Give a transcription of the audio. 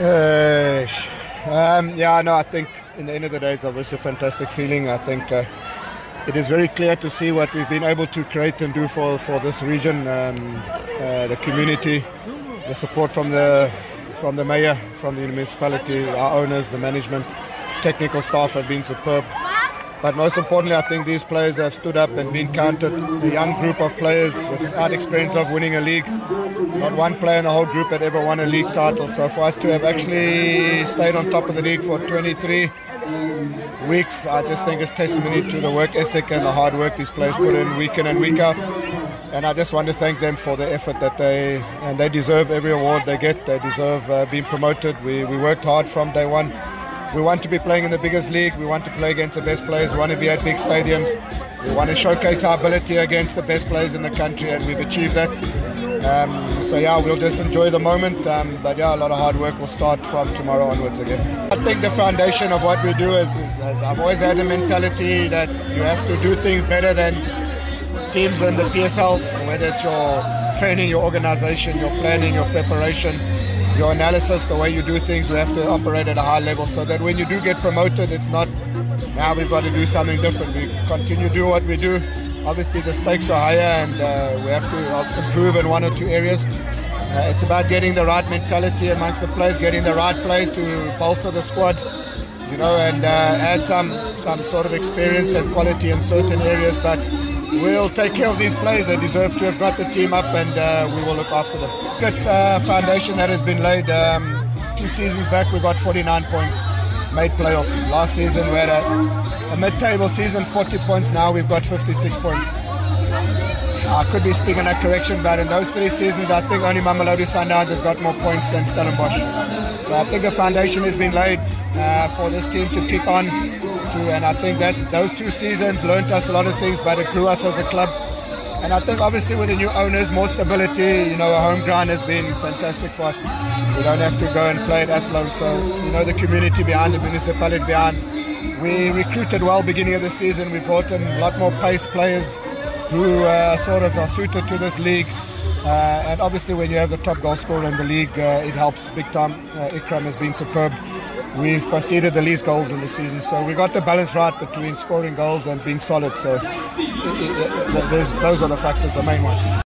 Uh, um, yeah, no, I think in the end of the day, it's obviously a fantastic feeling. I think uh, it is very clear to see what we've been able to create and do for, for this region, um, uh, the community, the support from the from the mayor, from the municipality, our owners, the management, technical staff have been superb. But most importantly, I think these players have stood up and been counted. A young group of players without experience of winning a league. Not one player in the whole group had ever won a league title. So for us to have actually stayed on top of the league for 23 weeks, I just think it's testimony to the work ethic and the hard work these players put in week in and week out. And I just want to thank them for the effort that they and they deserve every award they get. They deserve uh, being promoted. We we worked hard from day one. We want to be playing in the biggest league. We want to play against the best players. We want to be at big stadiums. We want to showcase our ability against the best players in the country, and we've achieved that. Um, so yeah, we'll just enjoy the moment. Um, but yeah, a lot of hard work will start from tomorrow onwards again. I think the foundation of what we do is, is, is I've always had a mentality that you have to do things better than teams in the PSL, whether it's your training, your organization, your planning, your preparation, your analysis, the way you do things, you have to operate at a high level so that when you do get promoted, it's not now we've got to do something different. We continue to do what we do. Obviously, the stakes are higher and uh, we have to improve in one or two areas. Uh, it's about getting the right mentality amongst the players, getting the right players to bolster the squad, you know, and uh, add some some sort of experience and quality in certain areas. But we'll take care of these players. They deserve to have got the team up, and uh, we will look after them. It's a foundation that has been laid. Um, two seasons back, we got 49 points, made playoffs. Last season, we had a, a mid-table season, 40 points. Now we've got 56 points. I could be speaking a correction, but in those three seasons, I think only Mamelodi Sundowns has got more points than Stellenbosch. So I think a foundation has been laid uh, for this team to kick on to, and I think that those two seasons learned us a lot of things, but it grew us as a club. And I think obviously with the new owners, more stability, you know, a home ground has been fantastic for us. We don't have to go and play at Athlone, so, you know, the community behind, the municipality behind. We recruited well beginning of the season. We brought in a lot more pace players who uh, sort of are suited to this league. Uh, and obviously, when you have the top goal scorer in the league, uh, it helps big time. Uh, Ikraam has been superb. We've conceded the least goals in the season, so we got the balance right between scoring goals and being solid. So those are the factors, the main ones.